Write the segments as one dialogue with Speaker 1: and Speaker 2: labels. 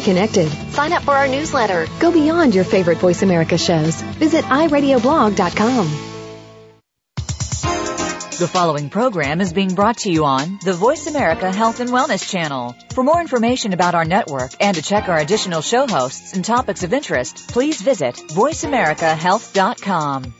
Speaker 1: Connected.
Speaker 2: Sign up for our newsletter.
Speaker 1: Go beyond your favorite Voice America shows. Visit iradioblog.com.
Speaker 3: The following program is being brought to you on the Voice America Health and Wellness Channel. For more information about our network and to check our additional show hosts and topics of interest, please visit voiceamericahealth.com.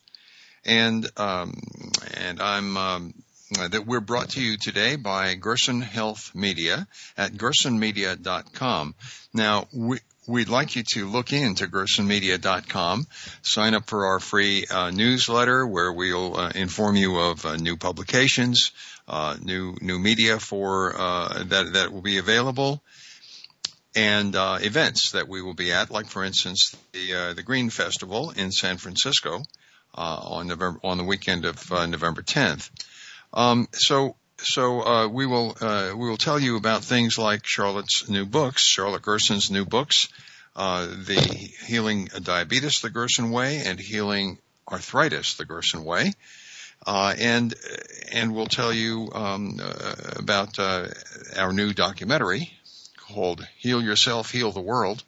Speaker 4: and um, and I'm um, that we're brought to you today by Gerson Health Media at gersonmedia.com. Now we. We'd like you to look into gersonmedia.com, sign up for our free uh, newsletter where we'll uh, inform you of uh, new publications, uh, new new media for uh, that that will be available, and uh, events that we will be at, like for instance the the Green Festival in San Francisco, uh, on November on the weekend of uh, November 10th. Um, so so uh, we will uh, we will tell you about things like Charlotte's new books, Charlotte Gerson's new books, uh, the healing diabetes the Gerson way and healing arthritis the Gerson way. Uh, and and we'll tell you um, about our new documentary called "Heal Yourself, Heal the World."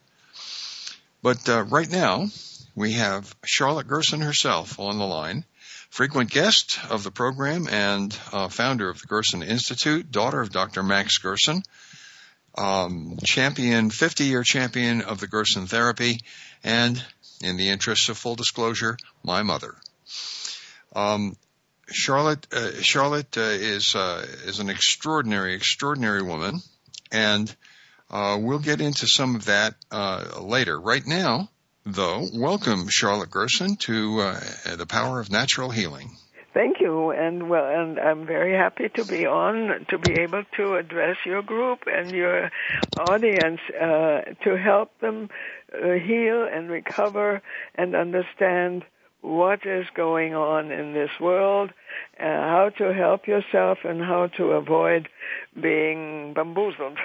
Speaker 4: But right now, we have Charlotte Gerson herself on the line, frequent guest of the program and uh, founder of the Gerson Institute, daughter of Dr. Max Gerson, um, champion, 50 year champion of the Gerson therapy, and in the interests of full disclosure, my mother. Um, Charlotte, uh, Charlotte uh, is uh, is an extraordinary, extraordinary woman, and uh, we'll get into some of that uh, later. Right now, though. Welcome, Charlotte Gerson, to uh, the Power of Natural Healing.
Speaker 5: Thank you, and well, and I'm very happy to be on to be able to address your group and your audience uh, to help them uh, heal and recover and understand what is going on in this world, uh, how to help yourself, and how to avoid being bamboozled.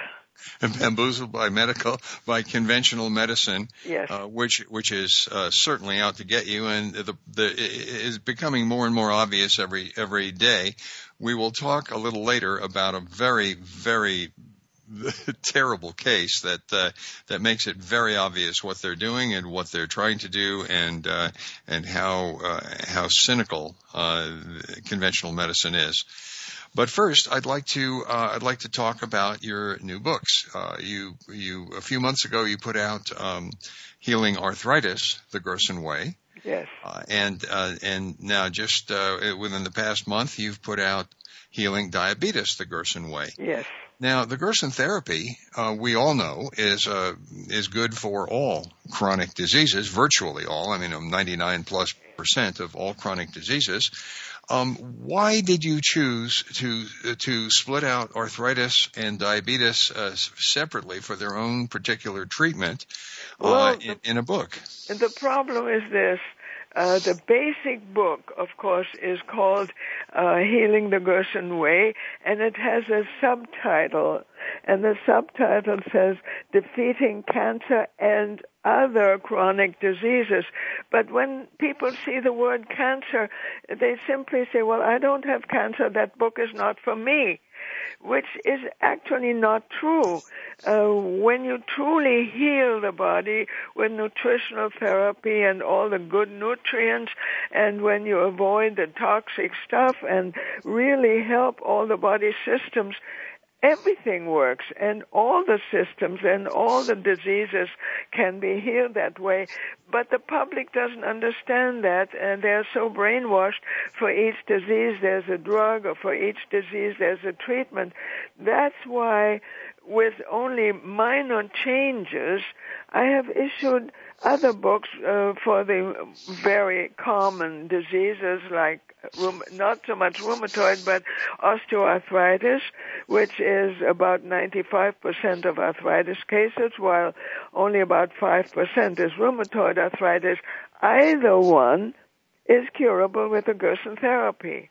Speaker 4: Bamboozled by medical, by conventional medicine,
Speaker 5: yes.
Speaker 4: uh, which which is uh, certainly out to get you, and the, the is becoming more and more obvious every every day. We will talk a little later about a very very terrible case that uh, that makes it very obvious what they're doing and what they're trying to do and uh, and how uh, how cynical uh, conventional medicine is. But first, I'd like to uh, I'd like to talk about your new books. Uh, you you a few months ago you put out um, Healing Arthritis the Gerson Way.
Speaker 5: Yes.
Speaker 4: Uh, and uh, and now just uh, within the past month you've put out Healing Diabetes the Gerson Way.
Speaker 5: Yes.
Speaker 4: Now, the Gerson therapy, uh, we all know, is uh, is good for all chronic diseases, virtually all. I mean, 99 plus percent of all chronic diseases. Um, why did you choose to to split out arthritis and diabetes uh, separately for their own particular treatment uh, well, in, in, a book?
Speaker 5: The problem is this: uh, the basic book, of course, is called uh, Healing the Gerson Way, and it has a subtitle, and the subtitle says Defeating Cancer and other chronic diseases. But when people see the word cancer, they simply say, well, I don't have cancer. That book is not for me. Which is actually not true. Uh, when you truly heal the body with nutritional therapy and all the good nutrients, and when you avoid the toxic stuff and really help all the body systems, everything works and all the systems and all the diseases can be healed that way. But the public doesn't understand that and they're so brainwashed for each disease there's a drug or for each disease there's a treatment. That's why with only minor changes, I have issued other books uh, for the very common diseases like not so much rheumatoid, but osteoarthritis, which is about 95% of arthritis cases, while only about 5% is rheumatoid arthritis. Either one is curable with a Gerson therapy.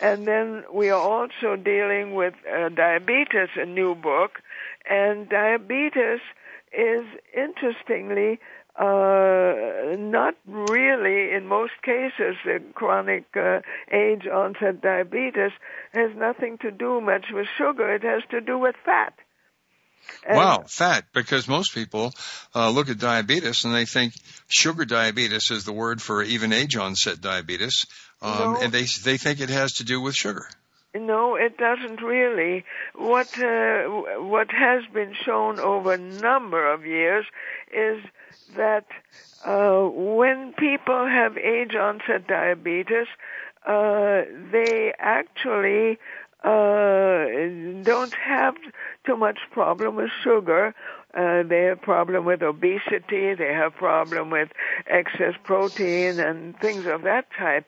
Speaker 5: And then we are also dealing with uh, diabetes, a new book, and diabetes is interestingly uh, not really, in most cases, the chronic uh, age onset diabetes has nothing to do much with sugar. It has to do with fat.
Speaker 4: And wow, fat, because most people uh, look at diabetes and they think sugar diabetes is the word for even age onset diabetes, um, no. and they they think it has to do with sugar.
Speaker 5: No, it doesn't really. What uh, what has been shown over a number of years is that uh, when people have age onset diabetes, uh, they actually uh, don't have too much problem with sugar. Uh, they have problem with obesity. They have problem with excess protein and things of that type.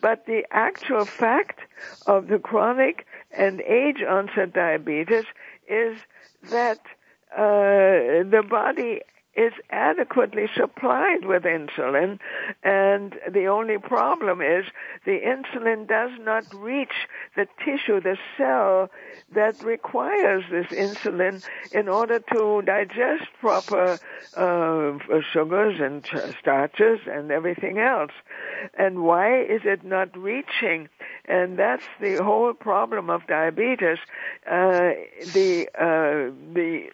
Speaker 5: But the actual fact of the chronic and age onset diabetes is that uh, the body is adequately supplied with insulin and the only problem is the insulin does not reach the tissue, the cell that requires this insulin in order to digest proper uh, sugars and starches and everything else. And why is it not reaching? And that's the whole problem of diabetes. Uh, the uh, the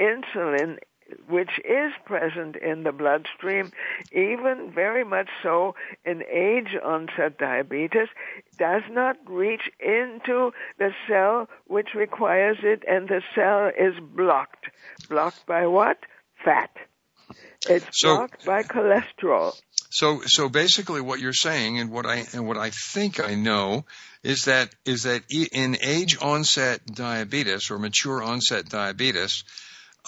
Speaker 5: insulin which is present in the bloodstream, even very much so in age onset diabetes, does not reach into the cell which requires it, and the cell is blocked. Blocked by what? Fat. It's so, blocked by cholesterol.
Speaker 4: So, so basically, what you're saying, and what I and what I think I know, is that is that in age onset diabetes or mature onset diabetes,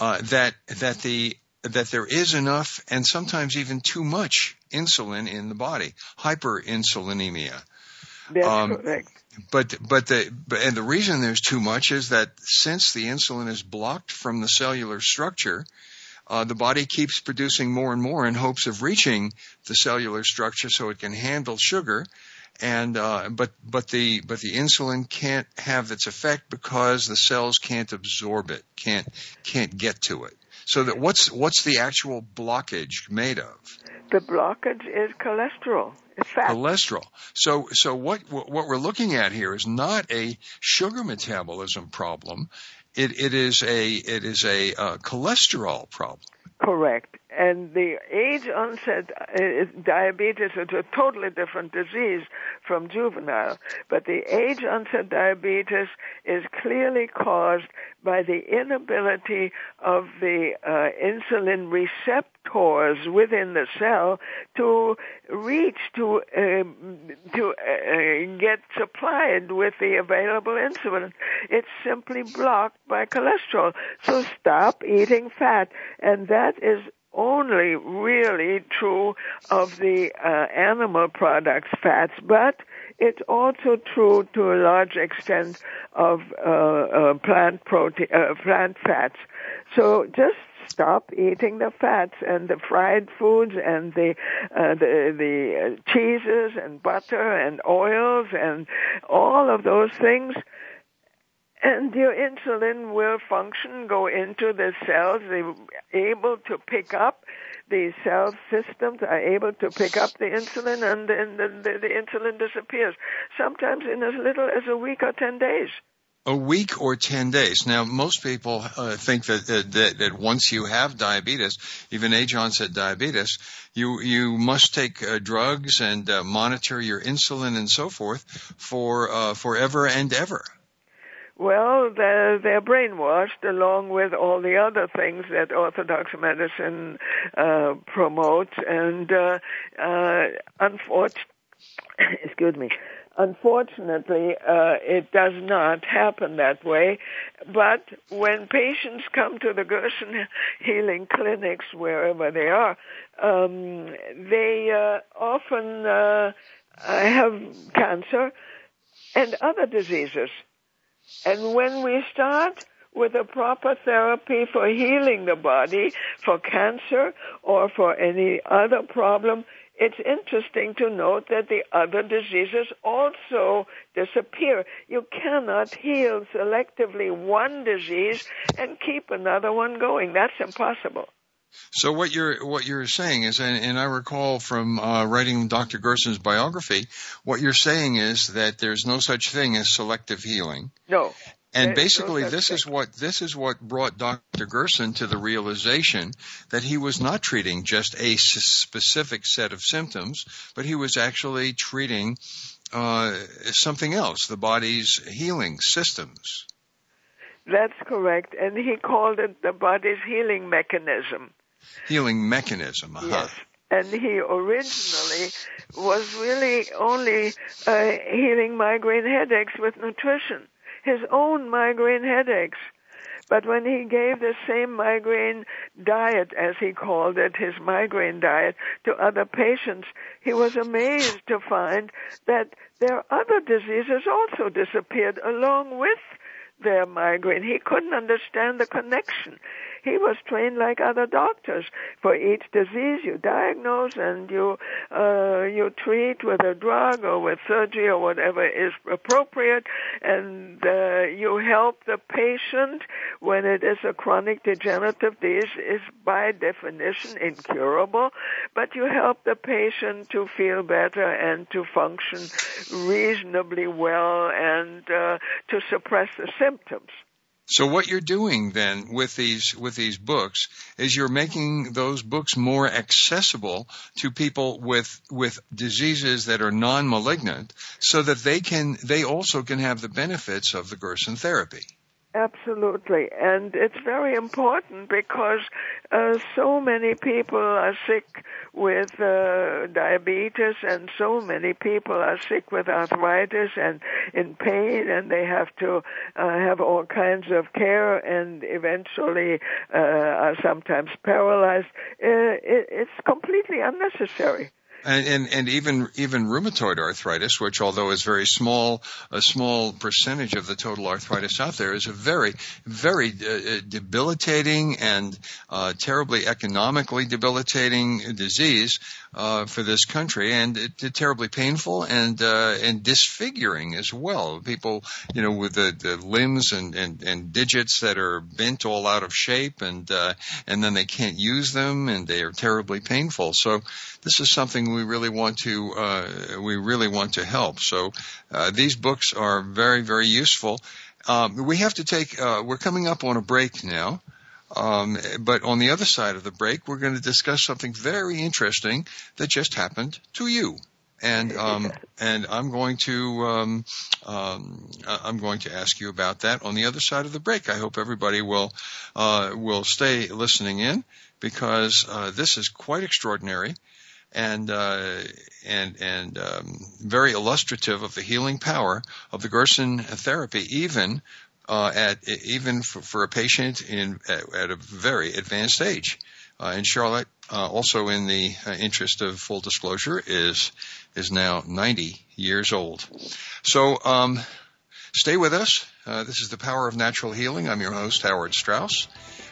Speaker 4: uh, that that the that there is enough and sometimes even too much insulin in the body, hyperinsulinemia.
Speaker 5: That's um, correct.
Speaker 4: But but the but, and the reason there's too much is that since the insulin is blocked from the cellular structure, uh, the body keeps producing more and more in hopes of reaching the cellular structure so it can handle sugar and uh, but but the but the insulin can't have its effect because the cells can't absorb it, can't can't get to it. So that what's what's the actual blockage made of?
Speaker 5: The blockage is cholesterol. It's fat.
Speaker 4: Cholesterol. So so what what we're looking at here is not a sugar metabolism problem. It it is a it is a uh, cholesterol problem.
Speaker 5: Correct. And the age onset uh, diabetes is a totally different disease from juvenile. But the age onset diabetes is clearly caused by the inability of the uh, insulin receptors within the cell to reach to uh, to uh, get supplied with the available insulin. It's simply blocked by cholesterol. So stop eating fat, and that is only really true of the uh, animal products fats, but it's also true to a large extent of uh, uh, plant protein, uh, plant fats. So just stop eating the fats and the fried foods and the uh, the the uh, cheeses and butter and oils and all of those things and your insulin will function, go into the cells, they're able to pick up, the cell systems are able to pick up the insulin and then the, the, insulin disappears, sometimes in as little as a week or 10 days
Speaker 4: a week or 10 days. Now, most people uh, think that, that, that once you have diabetes, even age onset diabetes, you, you must take uh, drugs and uh, monitor your insulin and so forth for, uh, forever and ever.
Speaker 5: Well, they're, they're brainwashed along with all the other things that Orthodox medicine uh, promotes, and uh, uh, unfortunately, excuse me, unfortunately, uh, it does not happen that way. But when patients come to the Gerson healing clinics, wherever they are, um, they uh, often uh, have cancer and other diseases. And when we start with a proper therapy for healing the body, for cancer, or for any other problem, it's interesting to note that the other diseases also disappear. You cannot heal selectively one disease and keep another one going. That's impossible.
Speaker 4: So what you're what you're saying is, and, and I recall from uh, writing Dr. Gerson's biography, what you're saying is that there's no such thing as selective healing.
Speaker 5: No.
Speaker 4: And basically, no this thing. is what this is what brought Dr. Gerson to the realization that he was not treating just a specific set of symptoms, but he was actually treating uh, something else, the body's healing systems.
Speaker 5: That's correct, and he called it the body's healing mechanism
Speaker 4: healing mechanism. Uh-huh.
Speaker 5: Yes. And he originally was really only uh, healing migraine headaches with nutrition, his own migraine headaches. But when he gave the same migraine diet, as he called it, his migraine diet, to other patients, he was amazed to find that their other diseases also disappeared along with their migraine. He couldn't understand the connection he was trained like other doctors. For each disease, you diagnose and you uh, you treat with a drug or with surgery or whatever is appropriate, and uh, you help the patient when it is a chronic degenerative disease is by definition incurable, but you help the patient to feel better and to function reasonably well and uh, to suppress the symptoms.
Speaker 4: So what you're doing then with these with these books is you're making those books more accessible to people with with diseases that are non-malignant so that they can they also can have the benefits of the Gerson therapy.
Speaker 5: Absolutely, and it's very important because uh, so many people are sick with uh, diabetes, and so many people are sick with arthritis and in pain, and they have to uh, have all kinds of care, and eventually uh, are sometimes paralyzed. Uh, it, it's completely unnecessary.
Speaker 4: And, and, and even even rheumatoid arthritis, which although is very small, a small percentage of the total arthritis out there, is a very very uh, uh, debilitating and uh, terribly economically debilitating disease uh, for this country, and it, it terribly painful and uh, and disfiguring as well. People, you know, with the, the limbs and, and, and digits that are bent all out of shape, and uh, and then they can't use them, and they are terribly painful. So this is something we really want to uh, we really want to help. So uh, these books are very very useful. Um, we have to take. Uh, we're coming up on a break now. Um, but on the other side of the break, we're going to discuss something very interesting that just happened to you. And um, and I'm going to um, um, I'm going to ask you about that on the other side of the break. I hope everybody will uh, will stay listening in because uh, this is quite extraordinary and uh, and and um, very illustrative of the healing power of the Gerson therapy, even uh, at even for, for, a patient in at, at, a very advanced age. Uh, and Charlotte, uh, also in the uh, interest of full disclosure, is is now 90 years old. So um, stay with us. Uh, this is the power of natural healing. I'm your host Howard Strauss.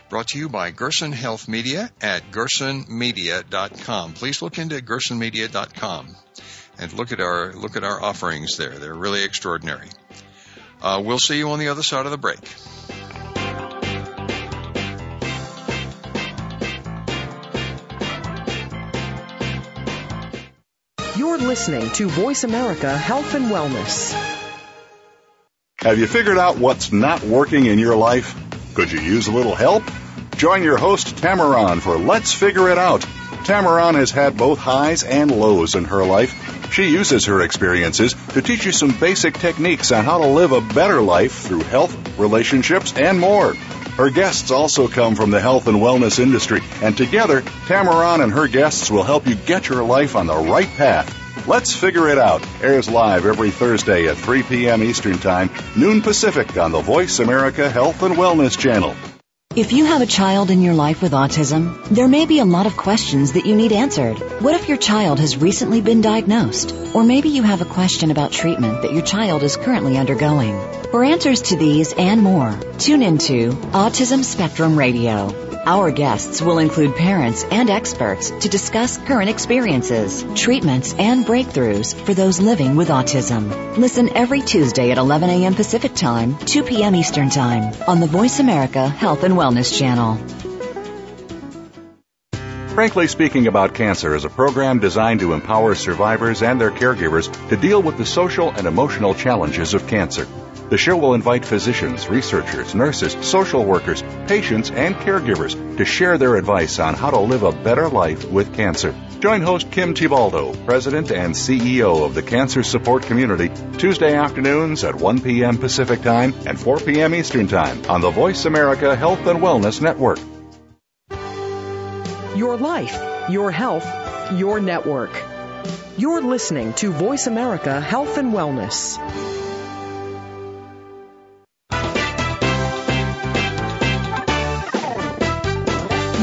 Speaker 4: Brought to you by Gerson Health Media at gersonmedia.com. Please look into gersonmedia.com and look at our look at our offerings there. They're really extraordinary. Uh, we'll see you on the other side of the break.
Speaker 2: You're listening to Voice America Health and Wellness.
Speaker 6: Have you figured out what's not working in your life? Could you use a little help? Join your host, Tamaran, for Let's Figure It Out. Tamaran has had both highs and lows in her life. She uses her experiences to teach you some basic techniques on how to live a better life through health, relationships, and more. Her guests also come from the health and wellness industry, and together, Tamaran and her guests will help you get your life on the right path. Let's Figure It Out airs live every Thursday at 3 p.m. Eastern Time, noon Pacific on the Voice America Health and Wellness Channel.
Speaker 3: If you have a child in your life with autism, there may be a lot of questions that you need answered. What if your child has recently been diagnosed? Or maybe you have a question about treatment that your child is currently undergoing. For answers to these and more, tune into Autism Spectrum Radio. Our guests will include parents and experts to discuss current experiences, treatments, and breakthroughs for those living with autism. Listen every Tuesday at 11 a.m. Pacific Time, 2 p.m. Eastern Time on the Voice America Health and Wellness Channel.
Speaker 6: Frankly Speaking About Cancer is a program designed to empower survivors and their caregivers to deal with the social and emotional challenges of cancer. The show will invite physicians, researchers, nurses, social workers, patients, and caregivers to share their advice on how to live a better life with cancer. Join host Kim Thiboldeaux, President and CEO of the Cancer Support Community, Tuesday afternoons at 1 p.m. Pacific Time and 4 p.m. Eastern Time on the Voice America Health and Wellness Network.
Speaker 2: Your life, your health, your network. You're listening to Voice America Health and Wellness.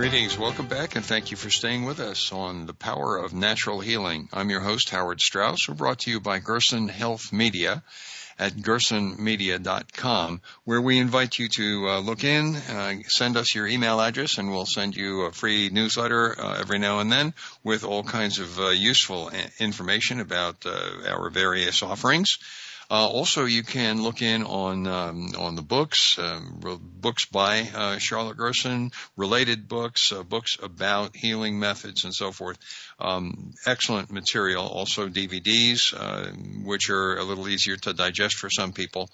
Speaker 4: Greetings. Welcome back, and thank you for staying with us on The Power of Natural Healing. I'm your host, Howard Strauss. We're brought to you by Gerson Health Media at gersonmedia.com, where we invite you to uh, look in, uh, send us your email address, and we'll send you a free newsletter uh, every now and then with all kinds of uh, useful uh, information about uh, our various offerings. Uh, also, you can look in on um, on the books, um, books by uh, Charlotte Gerson, related books, uh, books about healing methods, and so forth. Um, excellent material. Also, DVDs, uh, which are a little easier to digest for some people.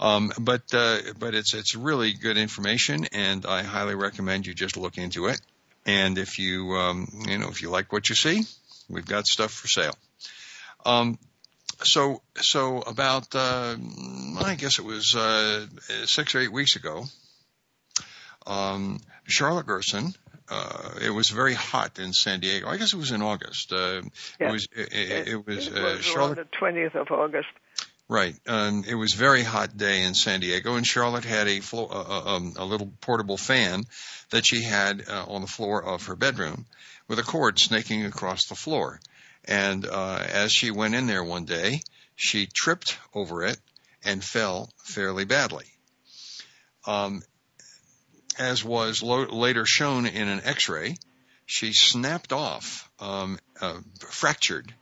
Speaker 4: Um, but uh, but it's it's really good information, and I highly recommend you just look into it. And if you um, you know if you like what you see, we've got stuff for sale. Um, so so about uh, I guess it was uh, six or eight weeks ago. Um, Charlotte Gerson. Uh, it was very hot in San Diego. I guess it was in August. Uh,
Speaker 5: Yeah.
Speaker 4: It was it, it, it was,
Speaker 5: It
Speaker 4: uh,
Speaker 5: was
Speaker 4: Charlotte.
Speaker 5: the 20th of August.
Speaker 4: Right. Um, it was a very hot day in San Diego, and Charlotte had a, flo- uh, uh, um, a little portable fan that she had uh, on the floor of her bedroom with a cord snaking across the floor. And uh, as she went in there one day, she tripped over it and fell fairly badly. Um, as was lo- later shown in an X-ray, she snapped off, um, uh, fractured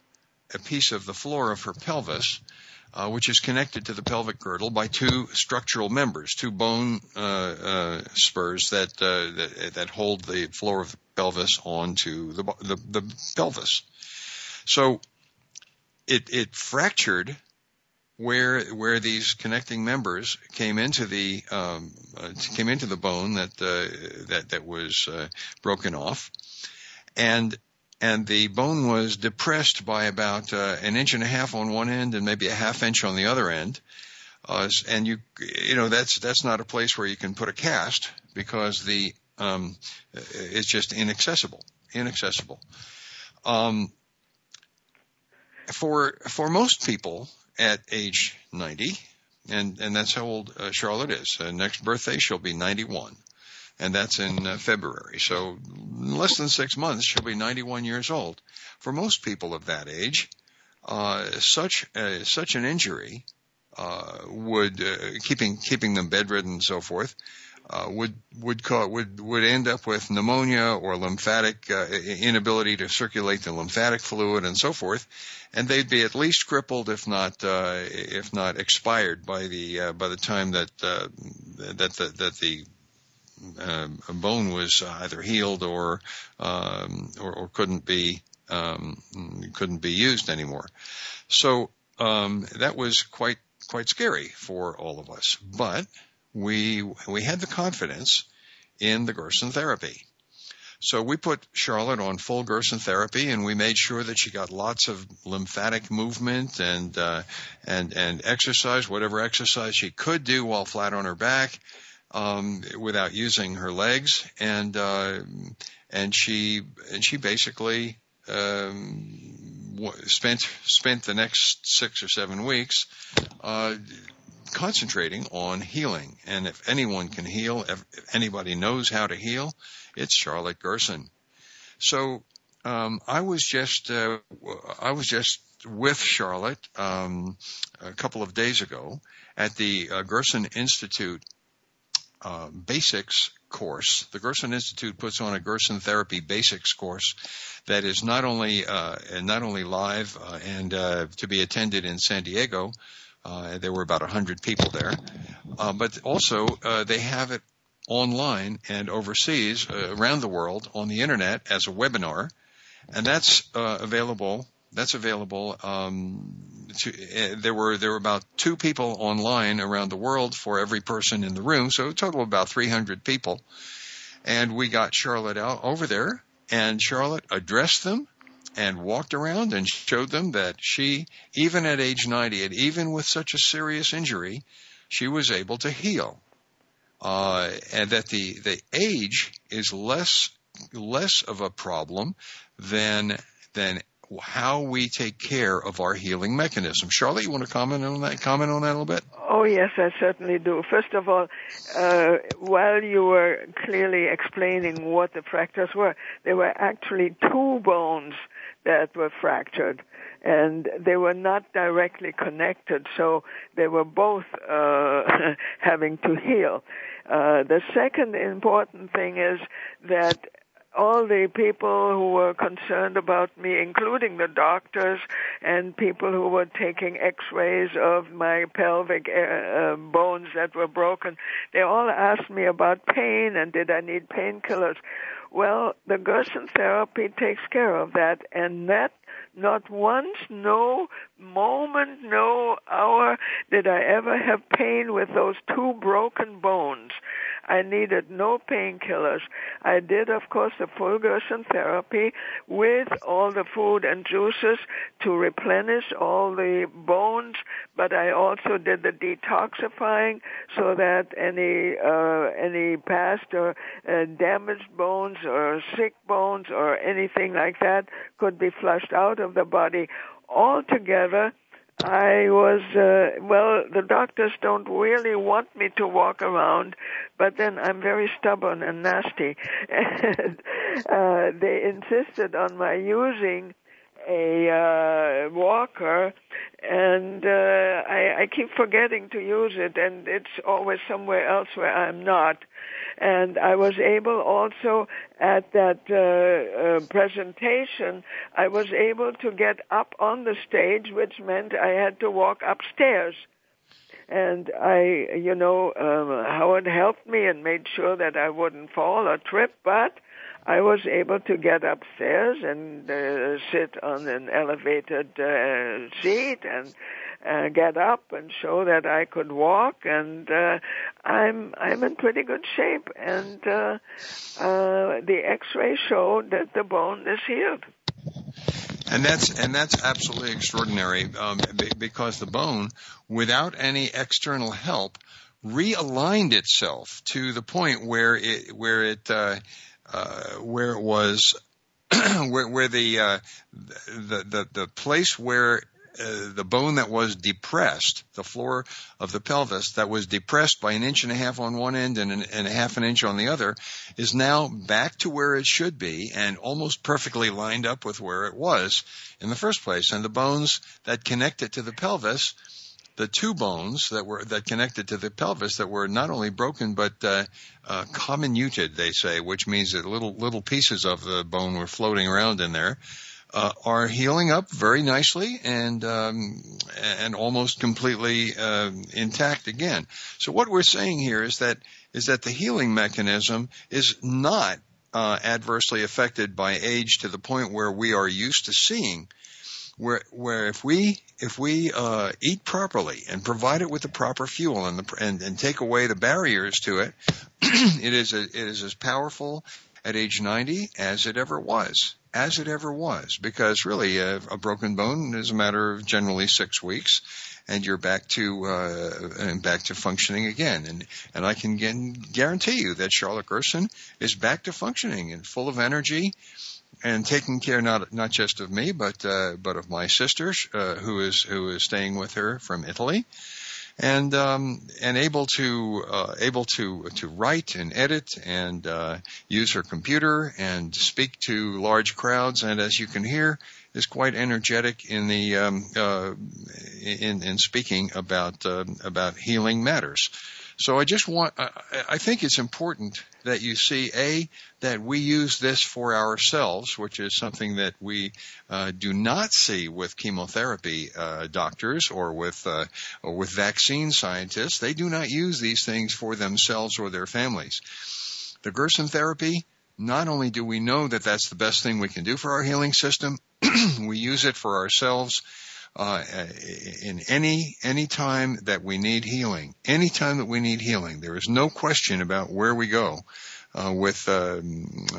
Speaker 4: a piece of the floor of her pelvis uh, which is connected to the pelvic girdle by two structural members, two bone uh, uh, spurs that, uh, that that hold the floor of the pelvis onto the the, the pelvis. So it it fractured where where these connecting members came into the um, uh, came into the bone that uh, that that was uh, broken off, and and the bone was depressed by about uh, an inch and a half on one end and maybe a half inch on the other end. Uh, and you, you know, that's that's not a place where you can put a cast because the um, it's just inaccessible, inaccessible. Um, for for most people at age 90, and and that's how old uh, Charlotte is. Uh, next birthday she'll be 91 and that's in uh, February. So in less than six months, she'll be 91 years old. For most people of that age, uh, such uh, such an injury uh, would keeping keeping them bedridden and so forth uh, would would cause, would would end up with pneumonia or lymphatic uh, inability to circulate the lymphatic fluid and so forth, and they'd be at least crippled, if not uh, if not expired by the uh, by the time that uh, that the that the bone was either healed or um, or, or couldn't be um, couldn't be used anymore. So um, that was quite quite scary for all of us. But we we had the confidence in the Gerson therapy. So we put Charlotte on full Gerson therapy, and we made sure that she got lots of lymphatic movement and uh, and and exercise, whatever exercise she could do while flat on her back, um, without using her legs, and uh, and she and she basically um, spent spent the next six or seven weeks uh, concentrating on healing. And if anyone can heal, if anybody knows how to heal, it's Charlotte Gerson. So um, I was just uh, I was just with Charlotte um, a couple of days ago at the uh, Gerson Institute uh, Basics course. The Gerson Institute puts on a Gerson Therapy Basics course that is not only uh, not only live uh, and uh, to be attended in San Diego, uh, there were about 100 people there. Uh, but also, uh, they have it online and overseas, uh, around the world, on the internet as a webinar. And that's uh, available. That's available. Um, to, uh, there were there were about two people online around the world for every person in the room, so a total of about 300 people. And we got Charlotte out over there, and Charlotte addressed them and walked around and showed them that she, even at age 90, and even with such a serious injury, she was able to heal. Uh, and that the, the age is less, less of a problem than, than how we take care of our healing mechanism. Charlotte, you want to comment on that? Comment on that a little bit?
Speaker 5: Oh yes, I certainly do. First of all, uh, while you were clearly explaining what the fractures were, there were actually two bones that were fractured and they were not directly connected so they were both uh, having to heal uh, the second important thing is that all the people who were concerned about me, including the doctors and people who were taking x-rays of my pelvic uh, uh bones that were broken, they all asked me about pain and did I need painkillers. Well, the Gerson therapy takes care of that, and that not once, no moment, no hour did I ever have pain with those two broken bones. I needed no painkillers. I did, of course, the full Gerson therapy with all the food and juices to replenish all the bones, but I also did the detoxifying so that any uh, any past or uh, damaged bones or sick bones or anything like that could be flushed out of the body altogether I was, uh, well, the doctors don't really want me to walk around, but then I'm very stubborn and nasty. and, uh, they insisted on my using a uh, walker, and uh, I, I keep forgetting to use it, and it's always somewhere else where I'm not. And I was able also at that uh, uh, presentation, I was able to get up on the stage, which meant I had to walk upstairs. And I, you know, um, Howard helped me and made sure that I wouldn't fall or trip, but I was able to get upstairs and uh, sit on an elevated uh, seat and uh, get up and show that I could walk and uh, I'm I'm in pretty good shape and uh, uh, the x-ray showed that the bone is healed.
Speaker 4: And that's and that's absolutely extraordinary um, because the bone, without any external help, realigned itself to the point where it where it uh, uh, where it was where, where the, uh, the the the place where uh, the bone that was depressed, the floor of the pelvis that was depressed by an inch and a half on one end and, an, and a half an inch on the other, is now back to where it should be and almost perfectly lined up with where it was in the first place. And the bones that connect it to the pelvis the two bones that were that connected to the pelvis that were not only broken but uh, uh, comminuted, they say, which means that little little pieces of the bone were floating around in there. Uh, are healing up very nicely and um, and almost completely uh, intact again. So what we're saying here is that is that the healing mechanism is not uh, adversely affected by age to the point where we are used to seeing where where if we if we uh, eat properly and provide it with the proper fuel and the and, and take away the barriers to it, it is a, it is as powerful at age 90 as it ever was, as it ever was, because really a, a broken bone is a matter of generally six weeks, and you're back to uh, and back to functioning again. And and I can guarantee you that Charlotte Gerson is back to functioning and full of energy and taking care not not just of me, but uh, but of my sister uh, who is who is staying with her from Italy, and um, and able to uh, able to to write and edit and uh, use her computer and speak to large crowds, and as you can hear, is quite energetic in the um, uh, in in speaking about uh, about healing matters. So I just want, I think it's important that you see A, that we use this for ourselves, which is something that we uh, do not see with chemotherapy uh, doctors or with, uh, or with vaccine scientists. They do not use these things for themselves or their families. The Gerson therapy, not only do we know that that's the best thing we can do for our healing system, we use it for ourselves uh, in any any time that we need healing, any time that we need healing, there is no question about where we go uh, with uh,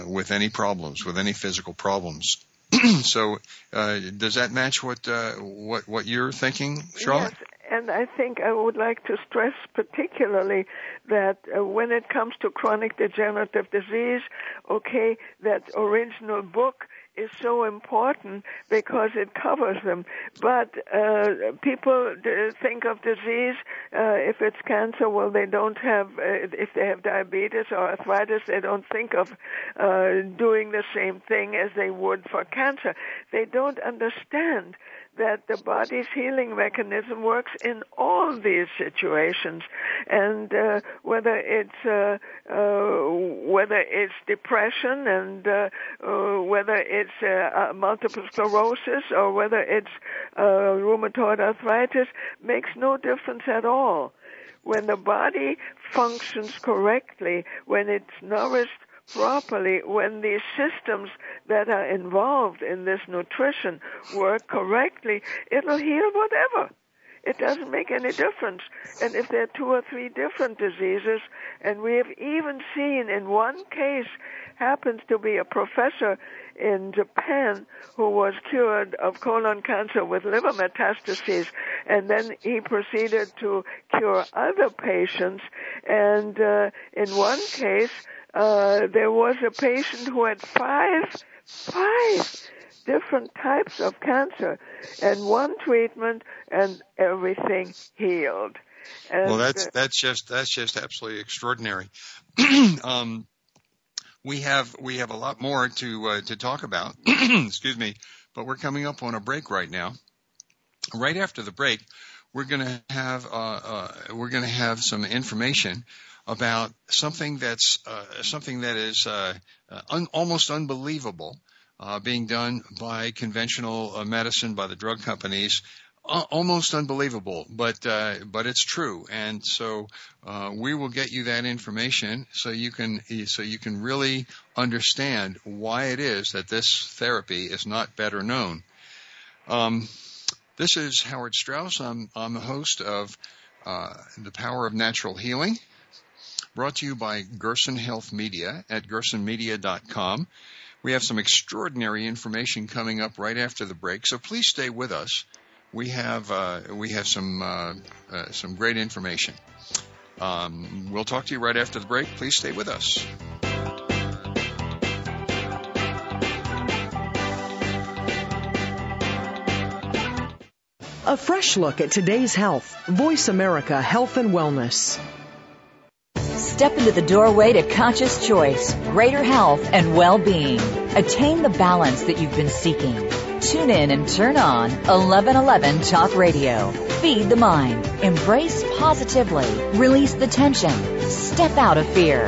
Speaker 4: with any problems, with any physical problems. so, uh, does that match what uh, what what you're thinking, Charlotte?
Speaker 5: Yes. And I think I would like to stress particularly that uh, when it comes to chronic degenerative disease, okay, that original book is so important because it covers them. But uh, people think of disease uh, if it's cancer. Well, they don't have. Uh, if they have diabetes or arthritis, they don't think of uh, doing the same thing as they would for cancer. They don't understand that the body's healing mechanism works in all these situations, and uh, whether it's uh, uh, whether it's depression and uh, uh, whether it's uh, multiple sclerosis or whether it's rheumatoid arthritis makes no difference at all. When the body functions correctly, when it's nourished properly, when these systems that are involved in this nutrition work correctly, it'll heal whatever. It doesn't make any difference. And if there are two or three different diseases, and we have even seen in one case happens to be a professor in Japan who was cured of colon cancer with liver metastases, and then he proceeded to cure other patients. And uh, in one case, uh, there was a patient who had five, five different types of cancer and one treatment and everything healed.
Speaker 4: And well, that's, that's just, that's just absolutely extraordinary. um, we have, we have a lot more to, uh, to talk about. Excuse me. But we're coming up on a break right now. Right after the break, we're going to have, uh, uh, we're going to have some information about something that's uh, something that is uh, uh, un- almost unbelievable uh, being done by conventional medicine by the drug companies. almost unbelievable, but but it's true, and so we will get you that information so you can so you can really understand why it is that this therapy is not better known. Um, this is Howard Strauss. I'm, I'm the host of The Power of Natural Healing brought to you by Gerson Health Media at gersonmedia.com. We have some extraordinary information coming up right after the break, so please stay with us. We have uh, we have some uh, uh, some great information. Um, we'll talk to you right after the break. Please stay with us.
Speaker 2: A fresh look at today's health. Voice America Health and Wellness.
Speaker 3: Step into the doorway to conscious choice, greater health, and well-being. Attain the balance that you've been seeking. Tune in and turn on 1111 Talk Radio. Feed the mind. Embrace positively. Release the tension. Step out of fear.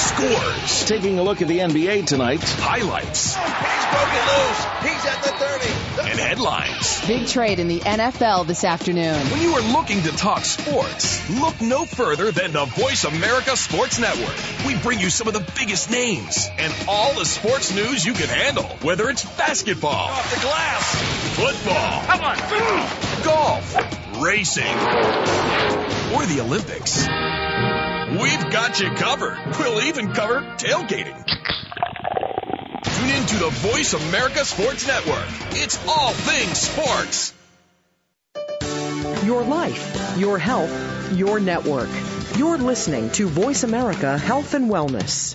Speaker 7: Scores.
Speaker 8: Taking a look at the NBA tonight.
Speaker 7: Highlights.
Speaker 9: Oh, he's broken loose. He's at the 30.
Speaker 7: And headlines.
Speaker 10: Big trade in the NFL this afternoon.
Speaker 7: When you are looking to talk sports, look no further than the Voice America Sports Network. We bring you some of the biggest names and all the sports news you can handle. Whether it's basketball,
Speaker 9: off the glass,
Speaker 7: football,
Speaker 9: come on,
Speaker 7: golf, racing, or the Olympics. We've got you covered. We'll even cover tailgating. Tune in to the Voice America Sports Network. It's all things sports.
Speaker 2: Your life, your health, your network. You're listening to Voice America Health and Wellness.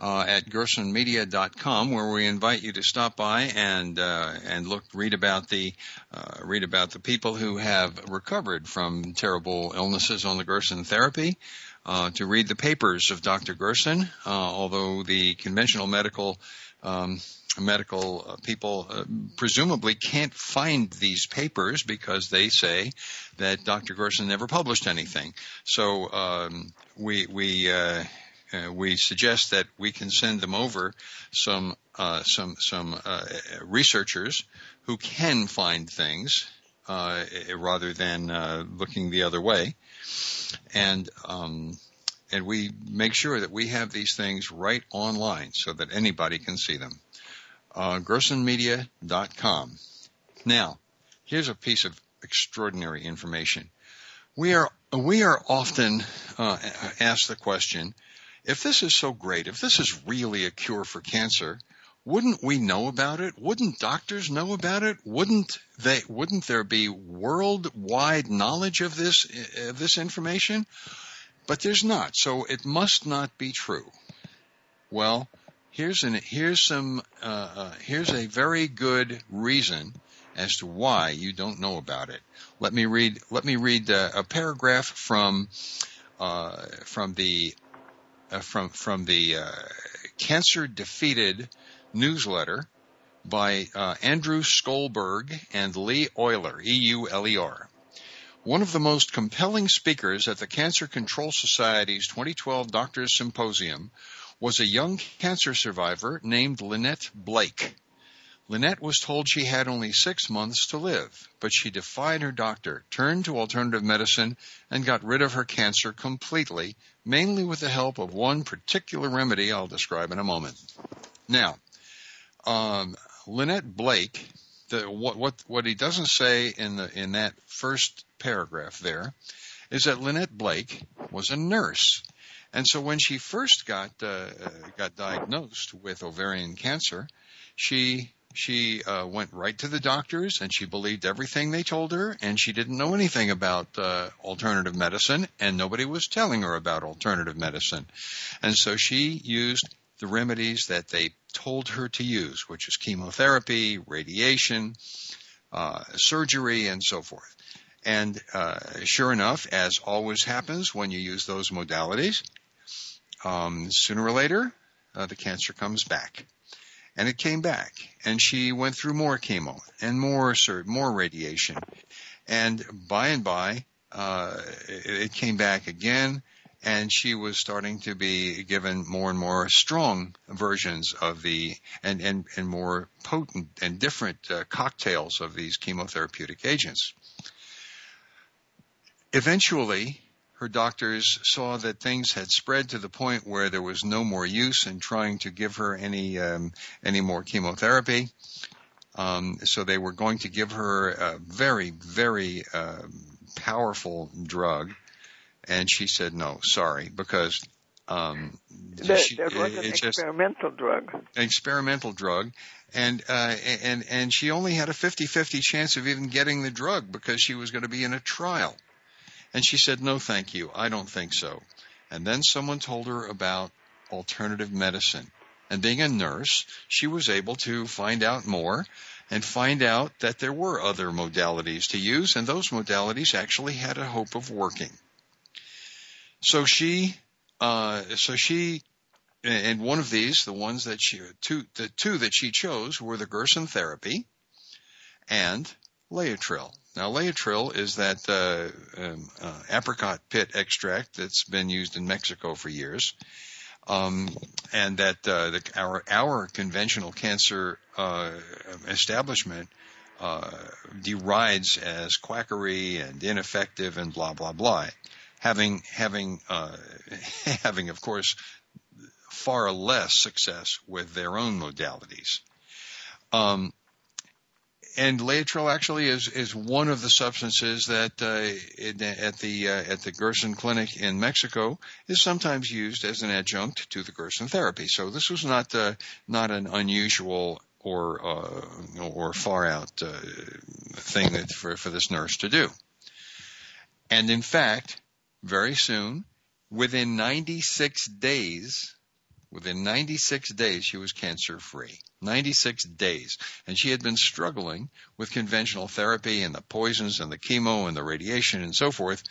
Speaker 4: uh, at gersonmedia.com, where we invite you to stop by and uh, and look, read about the uh, read about the people who have recovered from terrible illnesses on the Gerson therapy. Uh, to read the papers of Dr. Gerson, uh, although the conventional medical um, medical uh, people uh, presumably can't find these papers because they say that Dr. Gerson never published anything. So um, we we uh, uh, we suggest that we can send them over some uh, some some uh, researchers who can find things uh, rather than uh, looking the other way, and um, and we make sure that we have these things right online so that anybody can see them. Uh, GersonMedia.com. Now, here's a piece of extraordinary information. We are we are often asked the question if this is so great, if this is really a cure for cancer, wouldn't we know about it? Wouldn't doctors know about it? Wouldn't they, wouldn't there be worldwide knowledge of this, of this information? But there's not, so it must not be true. Well, here's an, here's some, uh, uh, here's a very good reason as to why you don't know about it. Let me read, let me read uh, a paragraph from, uh, from the uh, from from the uh, Cancer Defeated newsletter by uh, Andrew Scholberg and Lee Euler, E-U-L-E-R. One of the most compelling speakers at the Cancer Control Society's 2012 Doctors Symposium was a young cancer survivor named Lynette Blake. Lynette was told she had only six months to live, but she defied her doctor, turned to alternative medicine, and got rid of her cancer completely, mainly with the help of one particular remedy I'll describe in a moment. Now, um, Lynette Blake, the, what, what, what he doesn't say in the, in that first paragraph there is that Lynette Blake was a nurse. And so when she first got, uh, uh got diagnosed with ovarian cancer, she she uh, went right to the doctors and she believed everything they told her and she didn't know anything about uh, alternative medicine and nobody was telling her about alternative medicine. And so she used the remedies that they told her to use which is chemotherapy radiation uh, surgery and so forth. And uh, sure enough as always happens when you use those modalities um, sooner or later uh, the cancer comes back and it came back. And she went through more chemo and more more radiation. And by and by uh, it came back again. And she was starting to be given more and more strong versions of the and and, and more potent and different uh, cocktails of these chemotherapeutic agents. Eventually, her doctors saw that things had spread to the point where there was no more use in trying to give her any um, any more chemotherapy. Um, so they were going to give her a very, very uh, powerful drug, and she said no, sorry, because um,
Speaker 5: that, she, was an experimental
Speaker 4: just,
Speaker 5: drug.
Speaker 4: Experimental drug, and uh, and and she only had a 50-50 chance of even getting the drug because she was going to be in a trial. And she said, "No, thank you. I don't think so." And then someone told her about alternative medicine. And being a nurse, she was able to find out more and find out that there were other modalities to use, and those modalities actually had a hope of working. So she, uh, so she, and one of these, the ones that she, two, the two that she chose were the Gerson therapy and Laetrile. Now, Laetrile is that uh, um, uh, apricot pit extract that's been used in Mexico for years um, and that uh, the, our our conventional cancer uh, establishment uh, derides as quackery and ineffective and blah blah blah, having having uh, having of course far less success with their own modalities. Um, and Laetrile actually is is one of the substances that uh, in, at the uh, at the Gerson Clinic in Mexico is sometimes used as an adjunct to the Gerson therapy. So this was not uh, not an unusual or uh, or far out uh, thing that for for this nurse to do. And in fact, very soon, within 96 days, Within 96 days, she was cancer free. 96 days. And she had been struggling with conventional therapy and the poisons and the chemo and the radiation and so forth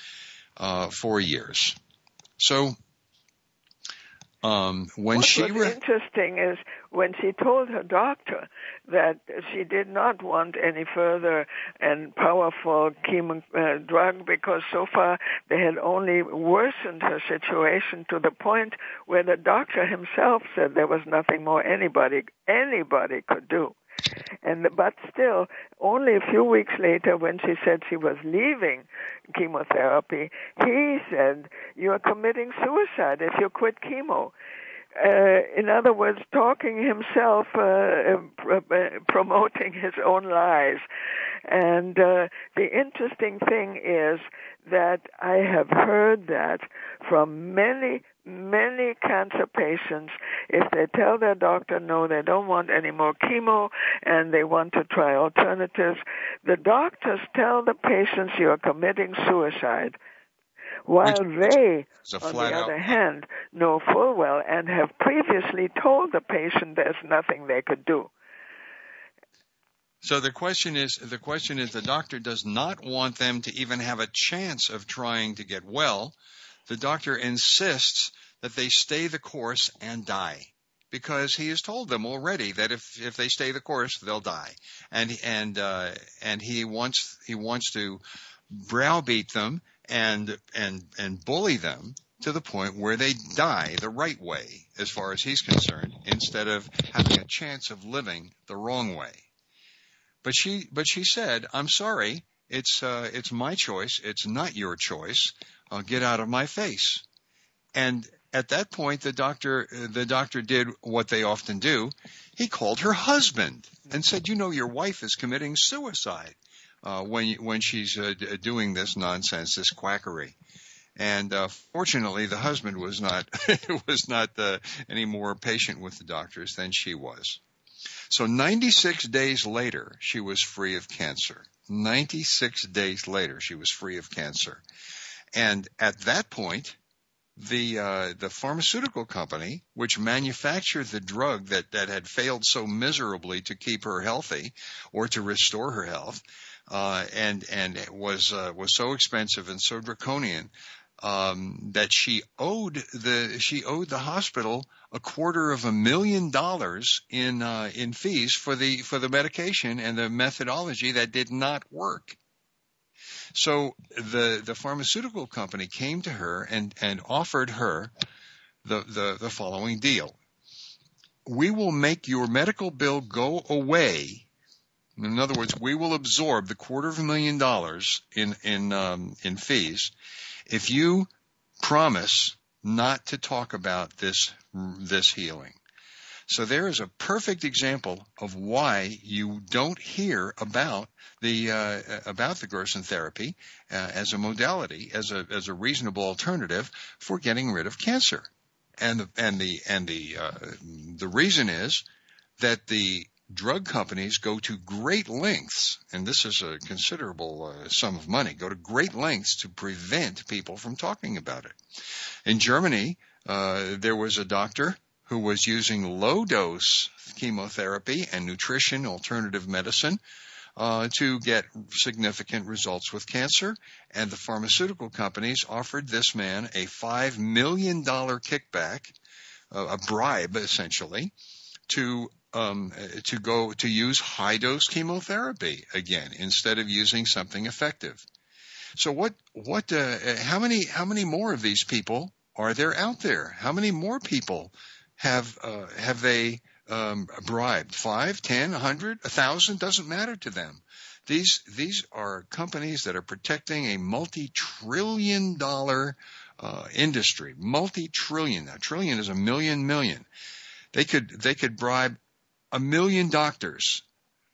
Speaker 4: uh, for years. So um, when
Speaker 5: what
Speaker 4: she re-
Speaker 5: interesting is when she told her doctor that she did not want any further and powerful chemo uh, drug because so far they had only worsened her situation to the point where the doctor himself said there was nothing more anybody anybody could do. And but still, only a few weeks later, when she said she was leaving chemotherapy, he said, "You are committing suicide if you quit chemo." Uh, in other words, talking himself, uh, uh, promoting his own lies. And uh, the interesting thing is that I have heard that from many, many cancer patients. If they tell their doctor no, they don't want any more chemo and they want to try alternatives, the doctors tell the patients you are committing suicide while they, on the other
Speaker 4: out.
Speaker 5: hand, know full well and have previously told the patient there's nothing they could do.
Speaker 4: So the question is, the question is, the doctor does not want them to even have a chance of trying to get well. The doctor insists that they stay the course and die because he has told them already that if if they stay the course they'll die and and uh, and he wants he wants to browbeat them and and and bully them to the point where they die the right way as far as he's concerned instead of having a chance of living the wrong way. But she but she said i'm sorry. It's uh it's my choice. It's not your choice. Uh, get out of my face. And at that point the doctor the doctor did what they often do. He called her husband and said you know your wife is committing suicide uh, when when she's uh, doing this nonsense, this quackery. And uh, fortunately, the husband was not was not uh, any more patient with the doctors than she was. So 96 days later, she was free of cancer. 96 days later, she was free of cancer. And at that point, the uh, the pharmaceutical company, which manufactured the drug that that had failed so miserably to keep her healthy or to restore her health, uh, and and was uh, was so expensive and so draconian um, that she owed the she owed the hospital a quarter of a million dollars in uh, in fees for the for the medication and the methodology that did not work. So the the pharmaceutical company came to her and and offered her the the, the following deal: We will make your medical bill go away In other words, we will absorb the quarter of a million dollars in in um, in fees if you promise not to talk about this this healing. So there is a perfect example of why you don't hear about the uh, about the Gerson therapy uh, as a modality, as a as a reasonable alternative for getting rid of cancer. And the and the and the uh, the reason is that the drug companies go to great lengths, and this is a considerable uh, sum of money, go to great lengths to prevent people from talking about it. In Germany, uh, there was a doctor who was using low dose chemotherapy and nutrition, alternative medicine, uh, to get significant results with cancer. And the pharmaceutical companies offered this man a $5 million kickback, a bribe essentially, to um, to go to use high dose chemotherapy again instead of using something effective. So what what uh, how many how many more of these people are there out there? How many more people have uh, have they um, bribed? Five, ten, a hundred, a thousand doesn't matter to them. These these are companies that are protecting a multi-trillion dollar uh, industry. Multi-trillion. Now, trillion is a million million. They could they could bribe a million doctors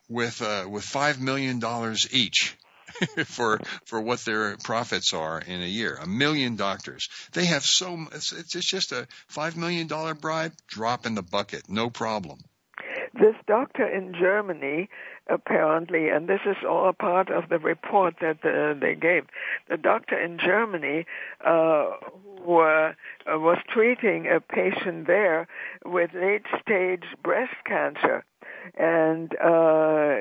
Speaker 4: with uh, with five million dollars each for for what their profits are in a year. A million doctors. They have so it's, it's just a five million dollar bribe. Drop in the bucket, no problem.
Speaker 5: This doctor in Germany, apparently, and this is all part of the report that uh, they gave. The doctor in Germany uh, who uh, was treating a patient there with late stage breast cancer and uh,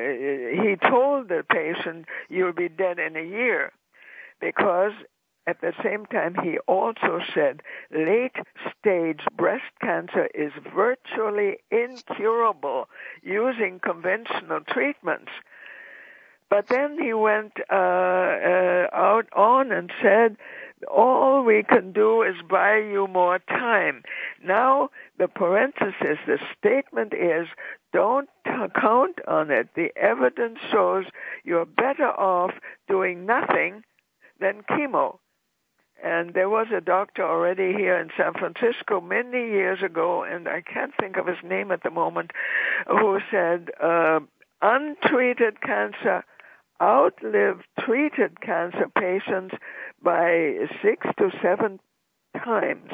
Speaker 5: he told the patient, "You'll be dead in a year," because at the same time he also said late stage breast cancer is virtually incurable using conventional treatments. But then he went uh, uh, out on and said all we can do is buy you more time. Now, the parenthesis, the statement is, don't count on it. The evidence shows you're better off doing nothing than chemo. And there was a doctor already here in San Francisco many years ago, and I can't think of his name at the moment, who said, uh, untreated cancer outlive treated cancer patients by six to seven times.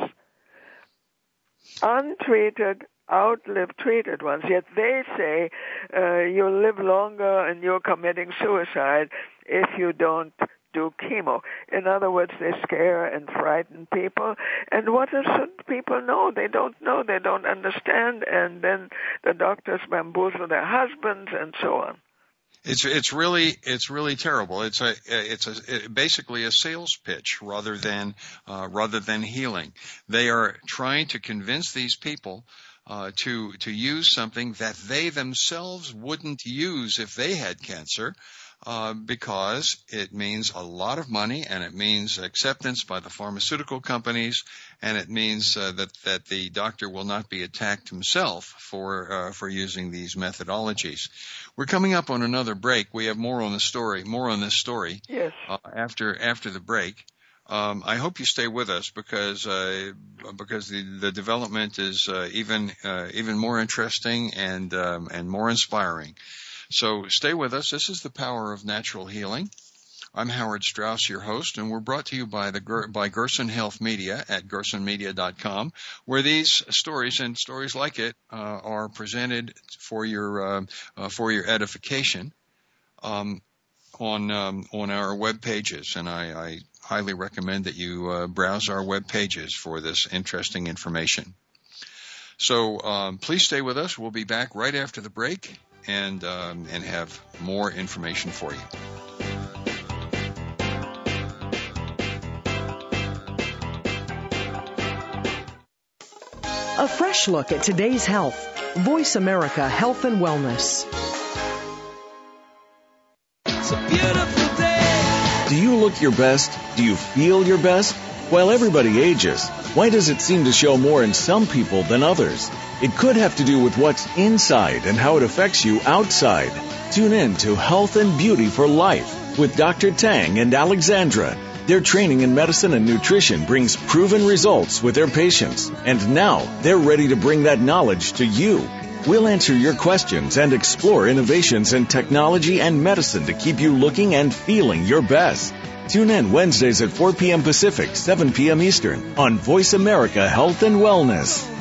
Speaker 5: Untreated outlive treated ones. Yet they say uh, you'll live longer and you're committing suicide if you don't do chemo. In other words, they scare and frighten people. And what should people know? They don't know. They don't understand. And then the doctors bamboozle their husbands and so on.
Speaker 4: It's it's really it's really terrible. It's a it's a it, basically a sales pitch rather than uh, rather than healing. They are trying to convince these people uh, to to use something that they themselves wouldn't use if they had cancer, uh, because it means a lot of money and it means acceptance by the pharmaceutical companies and it means uh, that that the doctor will not be attacked himself for uh, for using these methodologies. We're coming up on another break. We have more on the story, more on this story.
Speaker 5: Yes.
Speaker 4: Uh, after after the break. Um, I hope you stay with us because uh, because the, the development is uh, even uh, even more interesting and um, and more inspiring. So stay with us. This is the power of natural healing. I'm Howard Strauss, your host, and we're brought to you by the by Gerson Health Media at gersonmedia.com, where these stories and stories like it uh, are presented for your uh, uh, for your edification um, on um, on our web pages. And I, I highly recommend that you uh, browse our web pages for this interesting information. So um, please stay with us. We'll be back right after the break and um, and have more information for you.
Speaker 2: A fresh look at today's health. Voice America Health and Wellness.
Speaker 8: Do you look your best? Do you feel your best? While everybody ages, why does it seem to show more in some people than others? It could have to do with what's inside and how it affects you outside. Tune in to Health and Beauty for Life with Dr. Tang and Alexandra. Their training in medicine and nutrition brings proven results with their patients, and now they're ready to bring that knowledge to you. We'll answer your questions and explore innovations in technology and medicine to keep you looking and feeling your best. Tune in Wednesdays at 4 p.m. Pacific, 7 p.m. Eastern on Voice America Health and Wellness.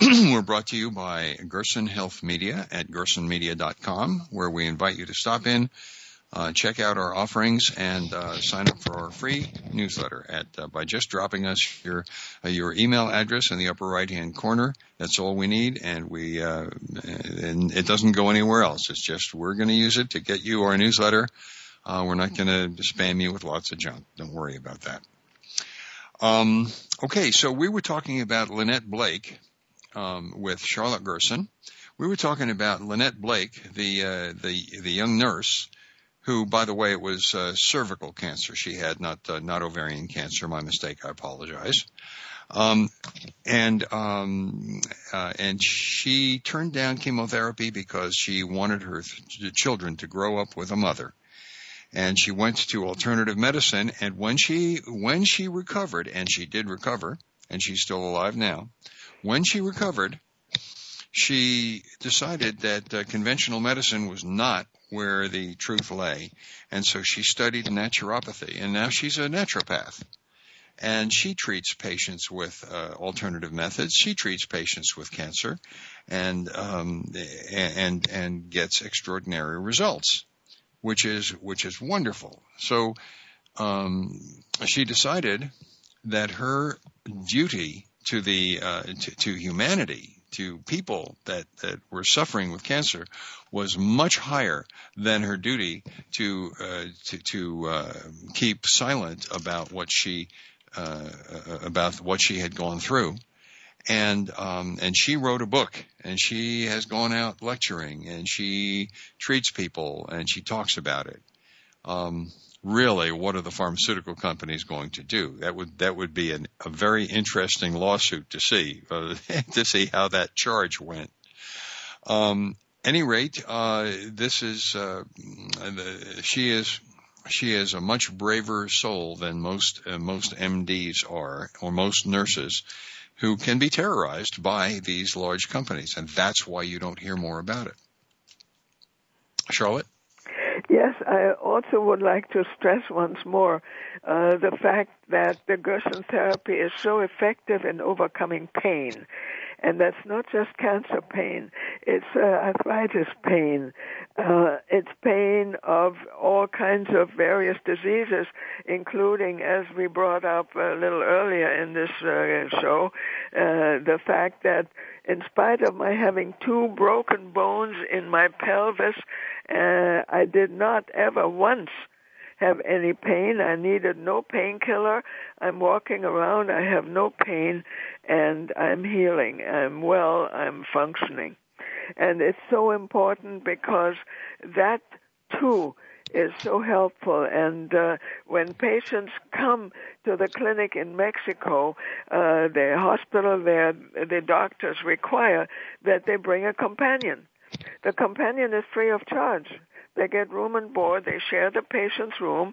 Speaker 4: We're brought to you by Gerson Health Media at gersonmedia.com, where we invite you to stop in, uh, check out our offerings, and uh, sign up for our free newsletter at uh, by just dropping us your uh, your email address in the upper right hand corner. That's all we need, and we uh, and it doesn't go anywhere else. It's just we're going to use it to get you our newsletter. Uh, we're not going to spam you with lots of junk. Don't worry about that. Um, okay, so we were talking about Lynette Blake um, with Charlotte Gerson. We were talking about Lynette Blake, the uh, the the young nurse, who, by the way, it was uh, cervical cancer she had, not uh, not ovarian cancer. My mistake. I apologize. Um, and um, uh, and she turned down chemotherapy because she wanted her th- children to grow up with a mother. And she went to alternative medicine. And when she when she recovered, and she did recover, and she's still alive now. When she recovered, she decided that uh, conventional medicine was not where the truth lay. And so she studied naturopathy and now she's a naturopath. And she treats patients with uh, alternative methods. She treats patients with cancer, and um, and and gets extraordinary results, which is which is wonderful. So um, she decided that her duty to the uh, to, to humanity to people that, that were suffering with cancer was much higher than her duty to uh, to, to uh, keep silent about what she uh, about what she had gone through. And um, and she wrote a book, and she has gone out lecturing, and she treats people, and she talks about it. Um, really what are the pharmaceutical companies going to do? That would that would be an, a very interesting lawsuit to see uh, to see how that charge went. Um, any rate, uh, this is uh, the, she is she is a much braver soul than most uh, most MDs are or most nurses who can be terrorized by these large companies, and that's why you don't hear more about it. Charlotte.
Speaker 5: I also would like to stress once more uh, the fact that the Gerson therapy is so effective in overcoming pain. And that's not just cancer pain, it's uh, arthritis pain. Uh, it's pain of all kinds of various diseases, including, as we brought up a little earlier in this uh, show, uh, the fact that in spite of my having two broken bones in my pelvis, uh, I did not ever once have any pain. I needed no painkiller. I'm walking around. I have no pain and I'm healing. I'm well. I'm functioning. And it's so important because that too is so helpful. And uh, when patients come to the clinic in Mexico, uh, the hospital there, the doctors require that they bring a companion. The companion is free of charge. They get room and board. They share the patient's room,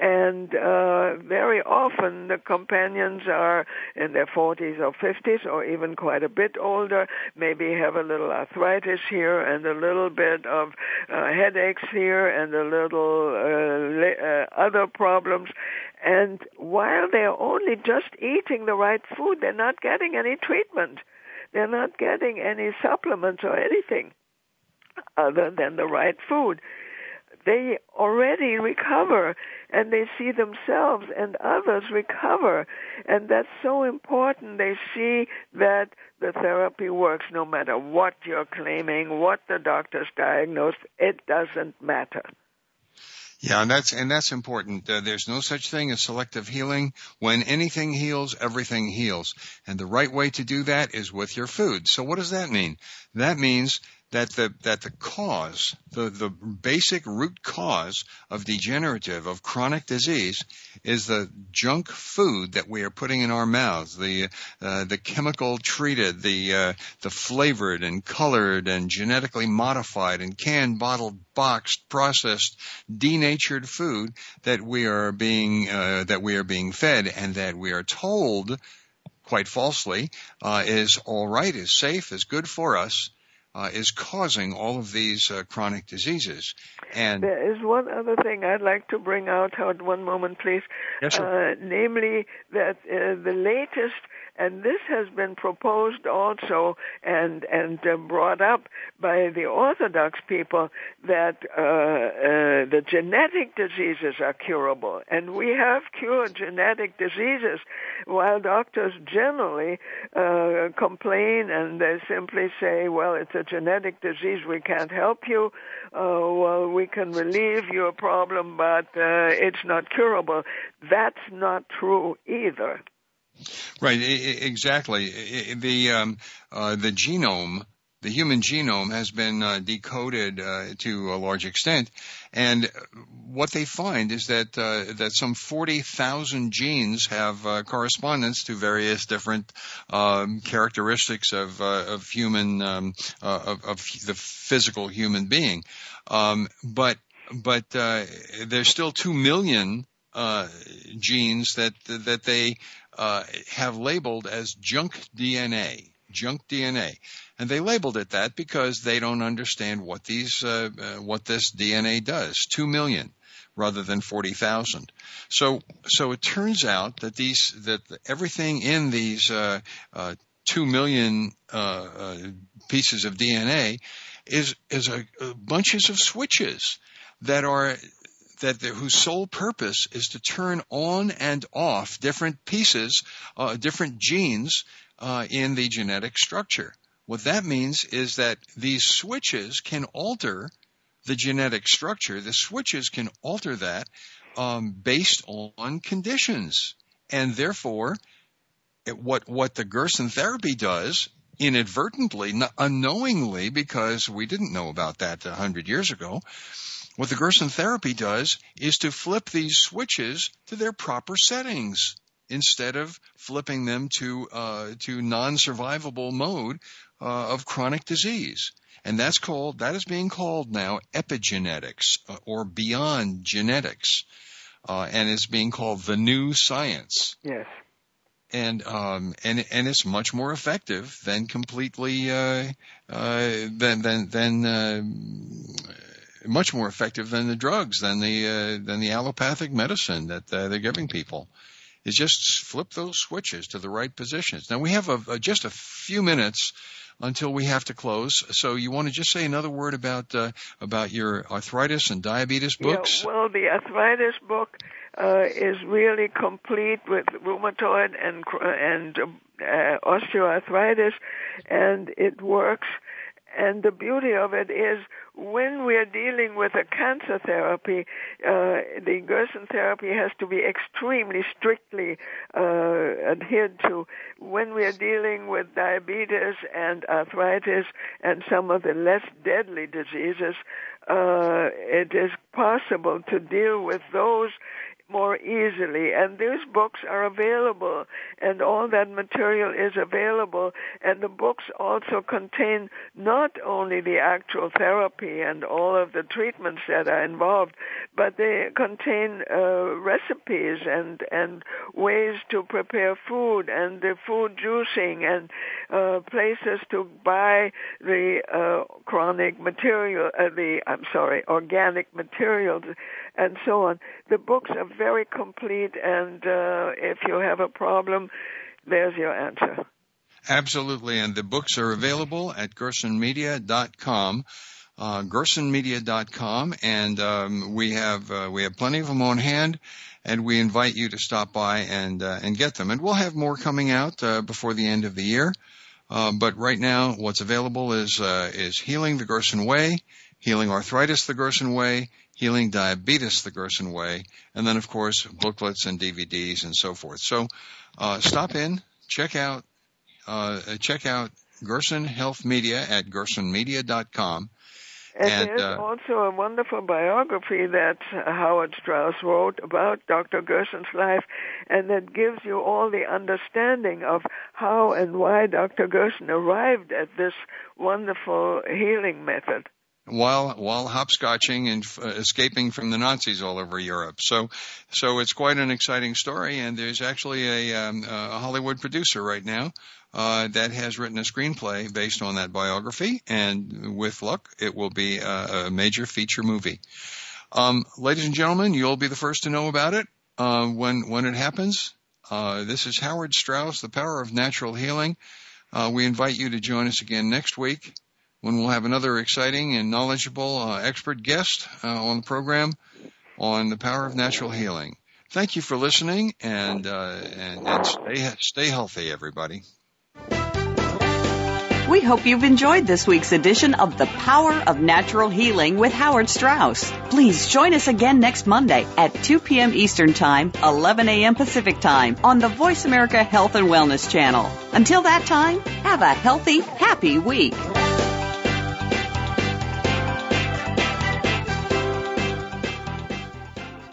Speaker 5: and uh, very often the companions are in their 40s or 50s, or even quite a bit older. Maybe have a little arthritis here and a little bit of uh, headaches here and a little uh, uh, other problems. And while they're only just eating the right food, they're not getting any treatment. They're not getting any supplements or anything other than the right food. They already recover and they see themselves and others recover. And that's so important. They see that the therapy works no matter what you're claiming, what the doctors diagnosed. It doesn't matter.
Speaker 4: Yeah, and that's and that's important. Uh, there's no such thing as selective healing. When anything heals, everything heals, and the right way to do that is with your food. So what does that mean? That means that the that the cause, the the basic root cause of degenerative of chronic disease is the junk food that we are putting in our mouths, the uh, the chemical treated, the uh, the flavored and colored and genetically modified and canned, bottled, boxed, processed, denatured food that we are being uh, that we are being fed and that we are told quite falsely uh, is all right, is safe, is good for us uh, is causing all of these uh, chronic diseases. And
Speaker 5: there is one other thing I'd like to bring out. Howard, one moment, please.
Speaker 4: Yes, sir.
Speaker 5: Uh, namely, that uh, the latest and this has been proposed also and and uh, brought up by the Orthodox people that uh, uh, the genetic diseases are curable, and we have cured genetic diseases, while doctors generally uh, complain and they simply say, "Well, it's a genetic disease, we can't help you. Uh, well, we can relieve your problem, but uh, it's not curable." That's not true either.
Speaker 4: Right, exactly. The um, uh, the genome, the human genome, has been uh, decoded uh, to a large extent, and what they find is that uh, that some forty thousand genes have uh, correspondence to various different um, characteristics of uh, of human um, of, of, the physical human being, um, but but there's still two million genes that that they uh, have labeled as junk DNA. Junk DNA, and they labeled it that because they don't understand what these uh, uh, what this DNA does. Two million rather than 40,000. So, so it turns out that these, that everything in these, uh, uh, 2 million, uh, uh, pieces of DNA is, is a, a bunches of switches that are that the, whose sole purpose is to turn on and off different pieces, uh, different genes uh, in the genetic structure. What that means is that these switches can alter the genetic structure. The switches can alter that um, based on conditions, and therefore, it, what what the Gerson therapy does inadvertently, unknowingly, because we didn't know about that a hundred years ago, what the Gerson therapy does is to flip these switches to their proper settings instead of flipping them to uh, to non-survivable mode uh, of chronic disease. And that's called that is being called now epigenetics uh, or beyond genetics, uh, and it's being called the new science.
Speaker 5: Yes.
Speaker 4: And um, and and it's much more effective than completely uh, uh, than than than much more effective than the drugs, than the uh, than the allopathic medicine that uh, they're giving people. Is just flip those switches to the right positions. Now we have a, a, just a few minutes until we have to close. So you want to just say another word about uh, about your arthritis and diabetes books?
Speaker 5: Yeah, well, the arthritis book uh, is really complete with rheumatoid and and uh, osteoarthritis, and it works and the beauty of it is when we are dealing with a cancer therapy, uh, the Gerson therapy has to be extremely strictly uh, adhered to. When we are dealing with diabetes and arthritis and some of the less deadly diseases, uh, it is possible to deal with those more easily. And these books are available, and all that material is available. And the books also contain not only the actual therapy and all of the treatments that are involved, but they contain uh, recipes and and ways to prepare food and the food juicing and uh, places to buy the uh, chronic material, uh, the I'm sorry, organic materials, and so on. The books are very complete, and uh, if you have a problem, there's your answer.
Speaker 4: Absolutely, and the books are available at gersonmedia.com. Uh, gersonmedia.com, and um, we have uh, we have plenty of them on hand, and we invite you to stop by and uh, and get them. And we'll have more coming out uh, before the end of the year. Uh, but right now, what's available is uh, is healing the Gerson way, healing arthritis the Gerson way, healing diabetes the Gerson way, and then of course booklets and DVDs and so forth. So uh, stop in, check out uh, check out Gerson Health Media at gersonmedia.com.
Speaker 5: And, and there's uh, also a wonderful biography that Howard Strauss wrote about Dr. Gerson's life, and that gives you all the understanding of how and why Dr. Gerson arrived at this wonderful healing method
Speaker 4: while while hopscotching and uh, escaping from the Nazis all over Europe. So so it's quite an exciting story, and there's actually a, um, a Hollywood producer right now uh, that has written a screenplay based on that biography, and with luck, it will be a, a major feature movie. Um, ladies and gentlemen, you'll be the first to know about it uh, when when it happens. Uh, this is Howard Strauss, The Power of Natural Healing. Uh, we invite you to join us again next week when we'll have another exciting and knowledgeable uh, expert guest uh, on the program on the power of natural healing. Thank you for listening and, uh, and, and stay, stay healthy, everybody.
Speaker 11: We hope you've enjoyed this week's edition of The Power of Natural Healing with Howard Strauss. Please join us again next Monday at 2 p.m. Eastern Time, 11 a.m. Pacific Time on the Voice America Health and Wellness channel. Until that time, have a healthy, happy week.